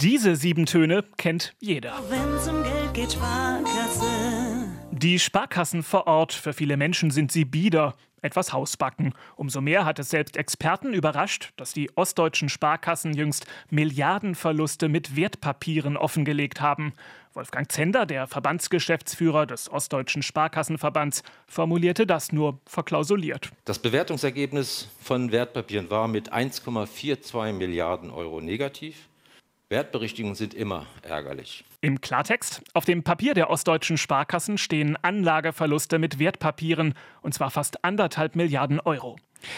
Diese sieben Töne kennt jeder. Wenn's um Geld geht, Sparkasse. Die Sparkassen vor Ort, für viele Menschen sind sie bieder, etwas Hausbacken. Umso mehr hat es selbst Experten überrascht, dass die ostdeutschen Sparkassen jüngst Milliardenverluste mit Wertpapieren offengelegt haben. Wolfgang Zender, der Verbandsgeschäftsführer des Ostdeutschen Sparkassenverbands, formulierte das nur verklausuliert. Das Bewertungsergebnis von Wertpapieren war mit 1,42 Milliarden Euro negativ. Wertberichtigungen sind immer ärgerlich. Im Klartext, auf dem Papier der ostdeutschen Sparkassen stehen Anlageverluste mit Wertpapieren, und zwar fast anderthalb Milliarden Euro.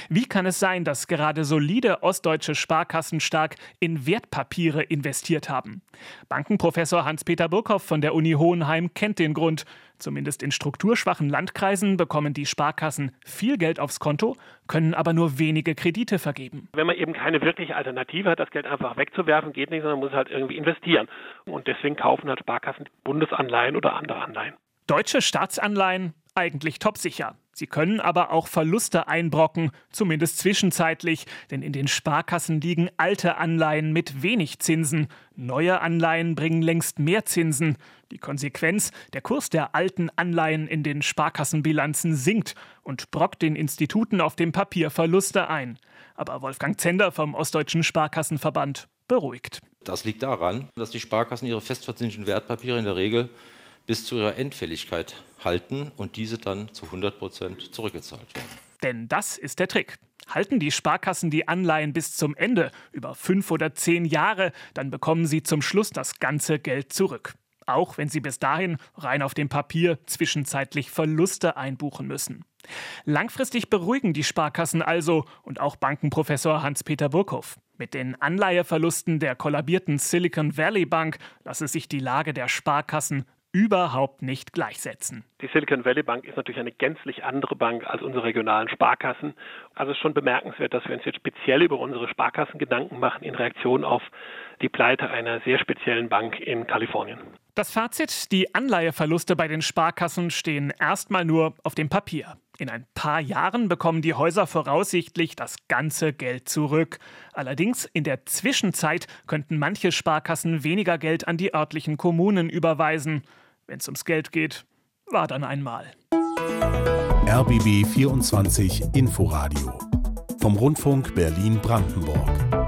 Wie kann es sein, dass gerade solide ostdeutsche Sparkassen stark in Wertpapiere investiert haben? Bankenprofessor Hans-Peter Burkhoff von der Uni Hohenheim kennt den Grund. Zumindest in strukturschwachen Landkreisen bekommen die Sparkassen viel Geld aufs Konto, können aber nur wenige Kredite vergeben. Wenn man eben keine wirkliche Alternative hat, das Geld einfach wegzuwerfen, geht nicht, sondern muss halt irgendwie investieren. Und deswegen kaufen halt Sparkassen Bundesanleihen oder andere Anleihen. Deutsche Staatsanleihen eigentlich topsicher. Sie können aber auch Verluste einbrocken, zumindest zwischenzeitlich, denn in den Sparkassen liegen alte Anleihen mit wenig Zinsen. Neue Anleihen bringen längst mehr Zinsen. Die Konsequenz, der Kurs der alten Anleihen in den Sparkassenbilanzen sinkt und brockt den Instituten auf dem Papier Verluste ein. Aber Wolfgang Zender vom Ostdeutschen Sparkassenverband beruhigt. Das liegt daran, dass die Sparkassen ihre festverzinslichen Wertpapiere in der Regel bis zu ihrer Endfälligkeit halten und diese dann zu 100 Prozent zurückgezahlt werden. Denn das ist der Trick. Halten die Sparkassen die Anleihen bis zum Ende, über fünf oder zehn Jahre, dann bekommen sie zum Schluss das ganze Geld zurück. Auch wenn sie bis dahin rein auf dem Papier zwischenzeitlich Verluste einbuchen müssen. Langfristig beruhigen die Sparkassen also und auch Bankenprofessor Hans-Peter Burkhoff. Mit den Anleiheverlusten der kollabierten Silicon Valley Bank lasse sich die Lage der Sparkassen überhaupt nicht gleichsetzen. Die Silicon Valley Bank ist natürlich eine gänzlich andere Bank als unsere regionalen Sparkassen. Also es ist schon bemerkenswert, dass wir uns jetzt speziell über unsere Sparkassen Gedanken machen in Reaktion auf die Pleite einer sehr speziellen Bank in Kalifornien. Das Fazit, die Anleiheverluste bei den Sparkassen stehen erstmal nur auf dem Papier. In ein paar Jahren bekommen die Häuser voraussichtlich das ganze Geld zurück. Allerdings in der Zwischenzeit könnten manche Sparkassen weniger Geld an die örtlichen Kommunen überweisen. Wenn es ums Geld geht, war dann einmal. RBB 24 Inforadio vom Rundfunk Berlin-Brandenburg.